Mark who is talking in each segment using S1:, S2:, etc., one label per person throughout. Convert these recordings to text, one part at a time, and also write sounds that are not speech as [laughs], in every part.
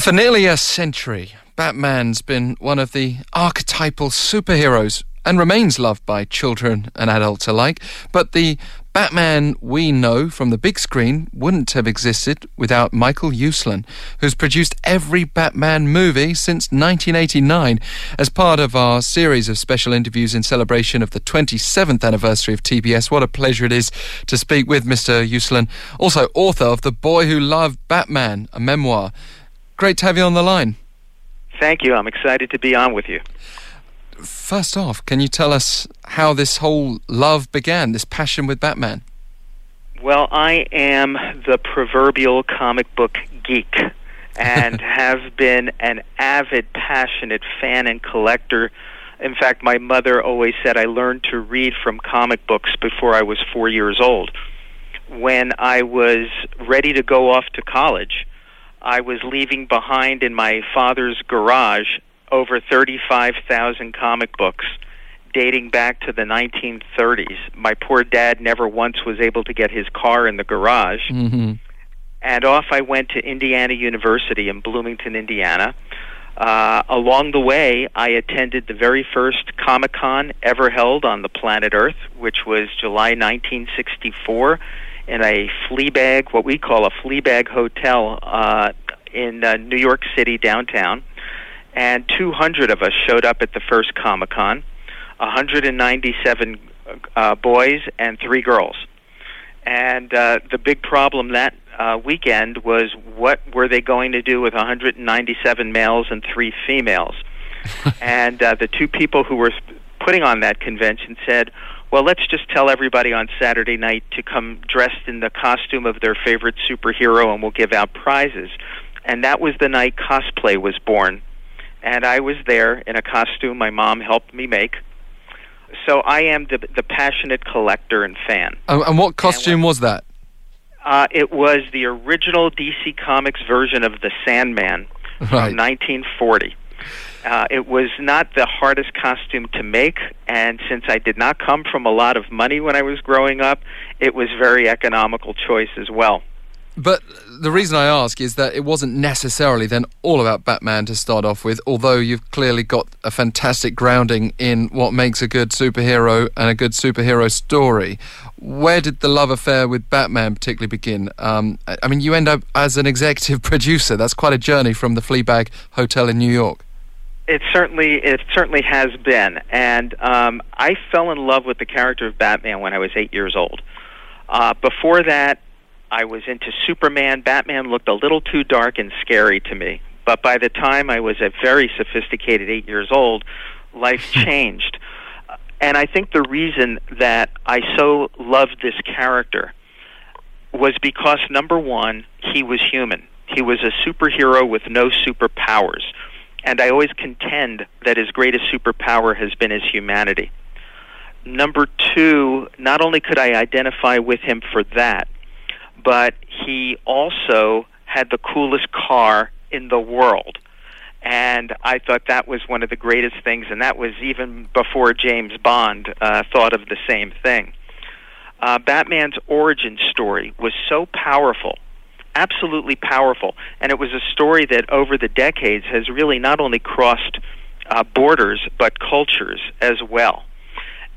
S1: For nearly a century, Batman's been one of the archetypal superheroes and remains loved by children and adults alike. But the Batman we know from the big screen wouldn't have existed without Michael Uslan, who's produced every Batman movie since 1989 as part of our series of special interviews in celebration of the 27th anniversary of TBS. What a pleasure it is to speak with Mr. Uslan, also author of The Boy Who Loved Batman, a memoir. Great to have you on the line.
S2: Thank you. I'm excited to be on with you
S1: first off, can you tell us how this whole love began, this passion with Batman?
S2: Well, I am the proverbial comic book geek [laughs] and have been an avid, passionate fan and collector. In fact, my mother always said I learned to read from comic books before I was four years old. When I was ready to go off to college, I was leaving behind in my father's garage over 35,000 comic books dating back to the 1930s. My poor dad never once was able to get his car in the garage.
S1: Mm-hmm.
S2: And off I went to Indiana University in Bloomington, Indiana. Uh, along the way, I attended the very first Comic Con ever held on the planet Earth, which was July 1964 in a flea bag, what we call a flea bag hotel uh, in uh, New York City downtown and 200 of us showed up at the first Comic Con, 197 uh, boys and three girls. And uh, the big problem that uh, weekend was what were they going to do with 197 males and three females? [laughs] and uh, the two people who were putting on that convention said, well, let's just tell everybody on Saturday night to come dressed in the costume of their favorite superhero and we'll give out prizes. And that was the night cosplay was born and I was there in a costume my mom helped me make. So I am the the passionate collector and fan.
S1: and what costume and when, was that?
S2: Uh, it was the original DC Comics version of the Sandman
S1: right.
S2: from 1940. Uh, it was not the hardest costume to make, and since I did not come from a lot of money when I was growing up, it was very economical choice as well.
S1: But the reason I ask is that it wasn't necessarily then all about Batman to start off with, although you've clearly got a fantastic grounding in what makes a good superhero and a good superhero story. Where did the love affair with Batman particularly begin? Um, I mean, you end up as an executive [laughs] producer. That's quite a journey from the Fleabag Hotel in New York.
S2: It certainly, it certainly has been, and um, I fell in love with the character of Batman when I was eight years old. Uh, before that, I was into Superman. Batman looked a little too dark and scary to me. But by the time I was a very sophisticated eight years old, life [laughs] changed. And I think the reason that I so loved this character was because, number one, he was human. He was a superhero with no superpowers. And I always contend that his greatest superpower has been his humanity. Number two, not only could I identify with him for that, but he also had the coolest car in the world. And I thought that was one of the greatest things, and that was even before James Bond uh, thought of the same thing. Uh, Batman's origin story was so powerful, absolutely powerful, and it was a story that over the decades has really not only crossed uh, borders but cultures as well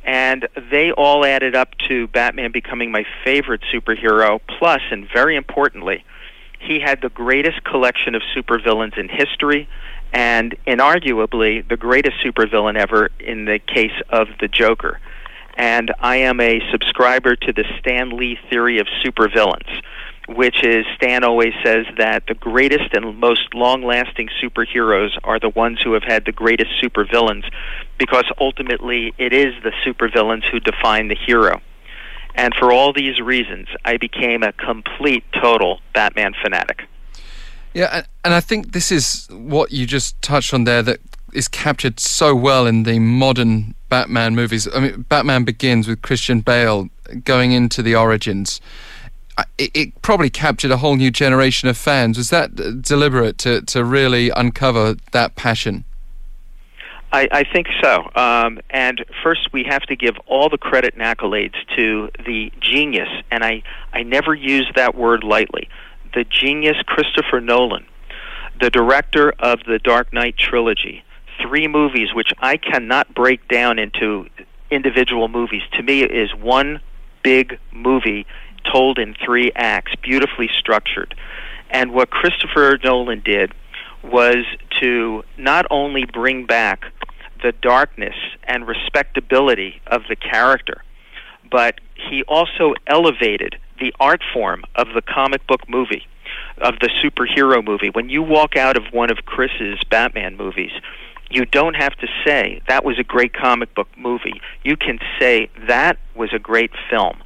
S2: and they all added up to Batman becoming my favorite superhero. Plus, and very importantly, he had the greatest collection of supervillains in history, and inarguably the greatest supervillain ever in the case of the Joker. And I am a subscriber to the Stan Lee theory of supervillains which is Stan always says that the greatest and most long lasting superheroes are the ones who have had the greatest supervillains because ultimately it is the supervillains who define the hero. And for all these reasons, I became a complete, total Batman fanatic.
S1: Yeah, and I think this is what you just touched on there that is captured so well in the modern Batman movies. I mean, Batman begins with Christian Bale going into the origins it, it, probably captured a whole new generation of fans. Was that deliberate to, to really uncover that passion?
S2: I, I think so. Um, and first, we have to give all the credit and accolades to the genius, and I, I never use that word lightly, the genius Christopher Nolan. the director of the Dark Knight trilogy, three movies which I cannot break down into individual movies. To me, it is one big movie told in three acts, beautifully structured. And what Christopher Nolan did was to not only bring back the darkness and respectability of the character, but he also elevated the art form of the comic book movie, of the superhero movie. When you walk out of one of Chris's Batman movies, you don't have to say that was a great comic book movie. You can say that was a great film,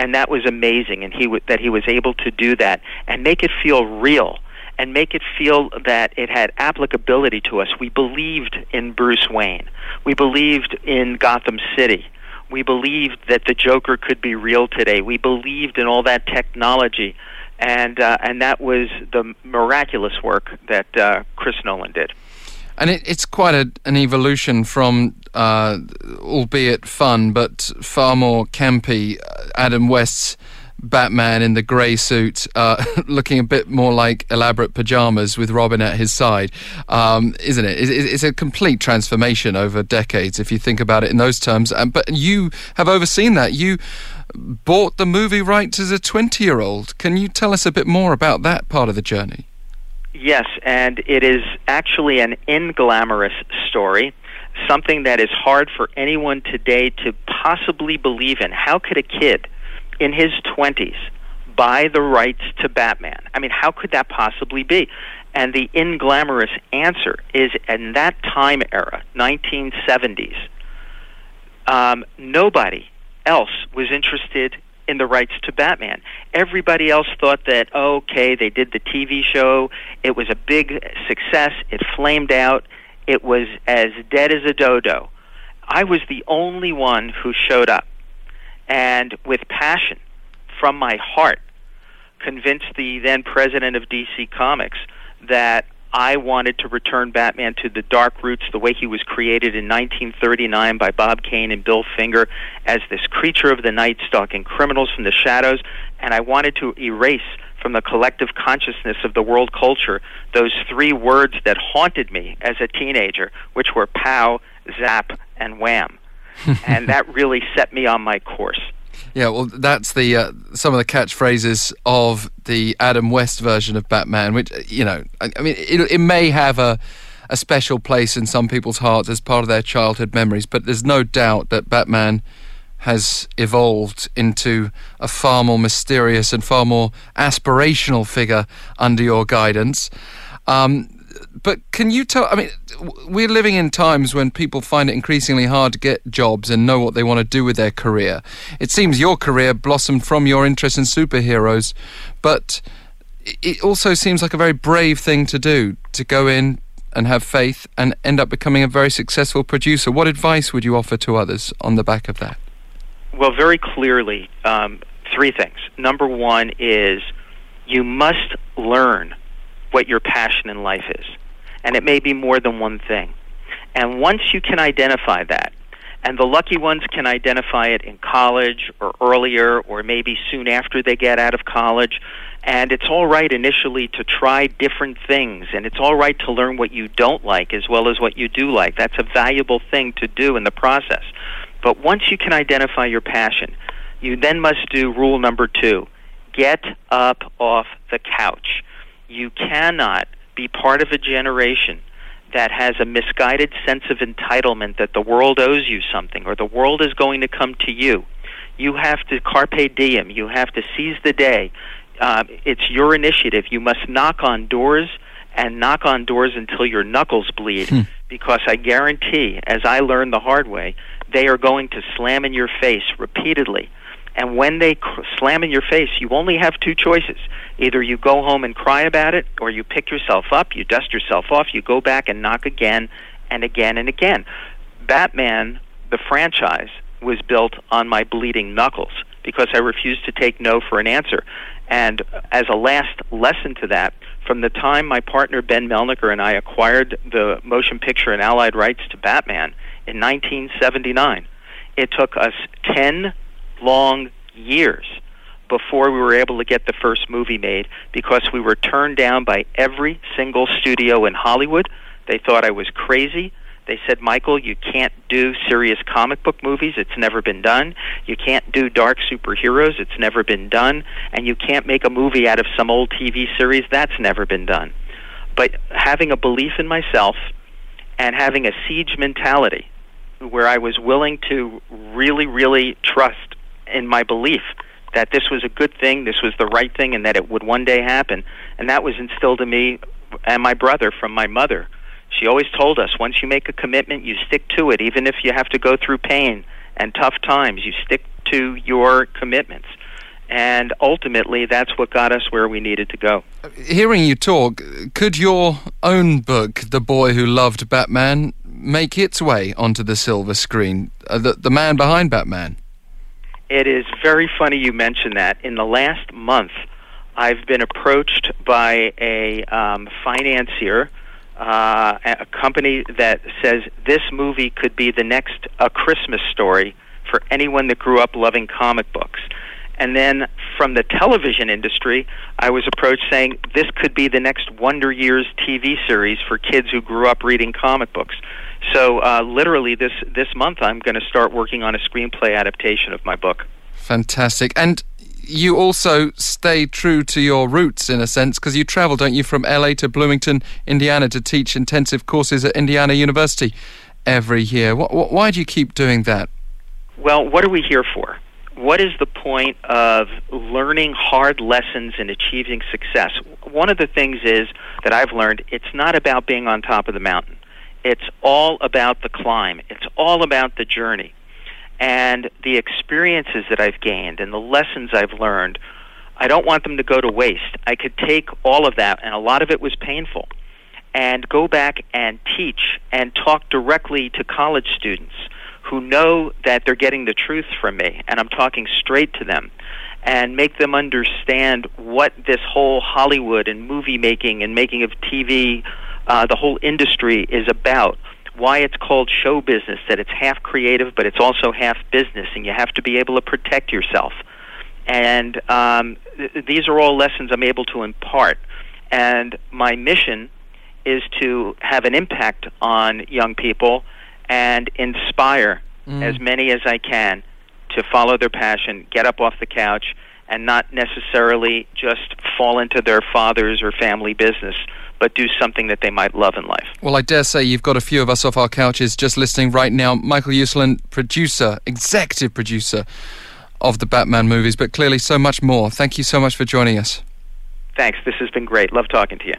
S2: and that was amazing, and he w- that he was able to do that and make it feel real and make it feel that it had applicability to us. We believed in Bruce Wayne. We believed in Gotham City. We believed that the Joker could be real today. We believed in all that technology, and uh, and that was the miraculous work that uh, Chris Nolan did.
S1: And it, it's quite a, an evolution from, uh, albeit fun, but far more campy, Adam West's Batman in the grey suit, uh, [laughs] looking a bit more like elaborate pajamas with Robin at his side, um, isn't it? It's a complete transformation over decades, if you think about it in those terms. But you have overseen that. You bought the movie rights as a 20 year old. Can you tell us a bit more about that part of the journey?
S2: Yes, and it is actually an inglamorous story, something that is hard for anyone today to possibly believe in. How could a kid in his 20s buy the rights to Batman? I mean, how could that possibly be? And the inglamorous answer is in that time era, 1970s, um, nobody else was interested in the rights to Batman. Everybody else thought that, okay, they did the TV show, it was a big success, it flamed out, it was as dead as a dodo. I was the only one who showed up and with passion from my heart convinced the then president of DC Comics that I wanted to return Batman to the dark roots, the way he was created in 1939 by Bob Kane and Bill Finger as this creature of the night stalking criminals from the shadows, and I wanted to erase from the collective consciousness of the world culture those three words that haunted me as a teenager, which were pow, zap, and wham. [laughs] and that really set me on my course.
S1: Yeah, well, that's the uh, some of the catchphrases of the Adam West version of Batman. Which you know, I, I mean, it, it may have a a special place in some people's hearts as part of their childhood memories, but there's no doubt that Batman has evolved into a far more mysterious and far more aspirational figure under your guidance. Um, but can you tell? I mean, we're living in times when people find it increasingly hard to get jobs and know what they want to do with their career. It seems your career blossomed from your interest in superheroes, but it also seems like a very brave thing to do to go in and have faith and end up becoming a very successful producer. What advice would you offer to others on the back of that?
S2: Well, very clearly, um, three things. Number one is you must learn what your passion in life is. And it may be more than one thing. And once you can identify that, and the lucky ones can identify it in college or earlier or maybe soon after they get out of college. And it's all right initially to try different things, and it's all right to learn what you don't like as well as what you do like. That's a valuable thing to do in the process. But once you can identify your passion, you then must do rule number two get up off the couch. You cannot be part of a generation that has a misguided sense of entitlement that the world owes you something or the world is going to come to you. You have to carpe diem. You have to seize the day. Uh, it's your initiative. You must knock on doors and knock on doors until your knuckles bleed. Hmm. Because I guarantee, as I learned the hard way, they are going to slam in your face repeatedly and when they cr- slam in your face, you only have two choices. Either you go home and cry about it, or you pick yourself up, you dust yourself off, you go back and knock again and again and again. Batman, the franchise, was built on my bleeding knuckles because I refused to take no for an answer. And as a last lesson to that, from the time my partner Ben Melniker and I acquired the motion picture and allied rights to Batman in 1979, it took us 10 long years before we were able to get the first movie made because we were turned down by every single studio in Hollywood. They thought I was crazy. They said, Michael, you can't do serious comic book movies. It's never been done. You can't do dark superheroes. It's never been done. And you can't make a movie out of some old TV series. That's never been done. But having a belief in myself and having a siege mentality where I was willing to really, really trust in my belief that this was a good thing, this was the right thing, and that it would one day happen. And that was instilled in me and my brother from my mother. She always told us once you make a commitment, you stick to it, even if you have to go through pain and tough times. You stick to your commitments. And ultimately, that's what got us where we needed to go.
S1: Hearing you talk, could your own book, The Boy Who Loved Batman, make its way onto the silver screen? Uh, the, the man behind Batman?
S2: It is very funny you mention that. In the last month, I've been approached by a um, financier uh, a company that says this movie could be the next A Christmas Story for anyone that grew up loving comic books. And then from the television industry, I was approached saying this could be the next Wonder Years TV series for kids who grew up reading comic books. So uh, literally this this month, I'm going to start working on a screenplay adaptation of my book.
S1: Fantastic. And you also stay true to your roots in a sense because you travel, don't you, from LA to Bloomington, Indiana to teach intensive courses at Indiana University every year. Why do you keep doing that?
S2: Well, what are we here for? What is the point of learning hard lessons and achieving success? One of the things is that I've learned it's not about being on top of the mountain. It's all about the climb. It's all about the journey and the experiences that I've gained and the lessons I've learned, I don't want them to go to waste. I could take all of that, and a lot of it was painful, and go back and teach and talk directly to college students who know that they're getting the truth from me, and I'm talking straight to them, and make them understand what this whole Hollywood and movie making and making of TV, uh, the whole industry is about why it's called show business, that it's half creative, but it's also half business, and you have to be able to protect yourself. And um, th- these are all lessons I'm able to impart. And my mission is to have an impact on young people and inspire mm. as many as I can to follow their passion, get up off the couch, and not necessarily just fall into their father's or family business but do something that they might love in life.
S1: Well, I dare say you've got a few of us off our couches just listening right now. Michael Uslan, producer, executive producer of the Batman movies, but clearly so much more. Thank you so much for joining us.
S2: Thanks. This has been great. Love talking to you.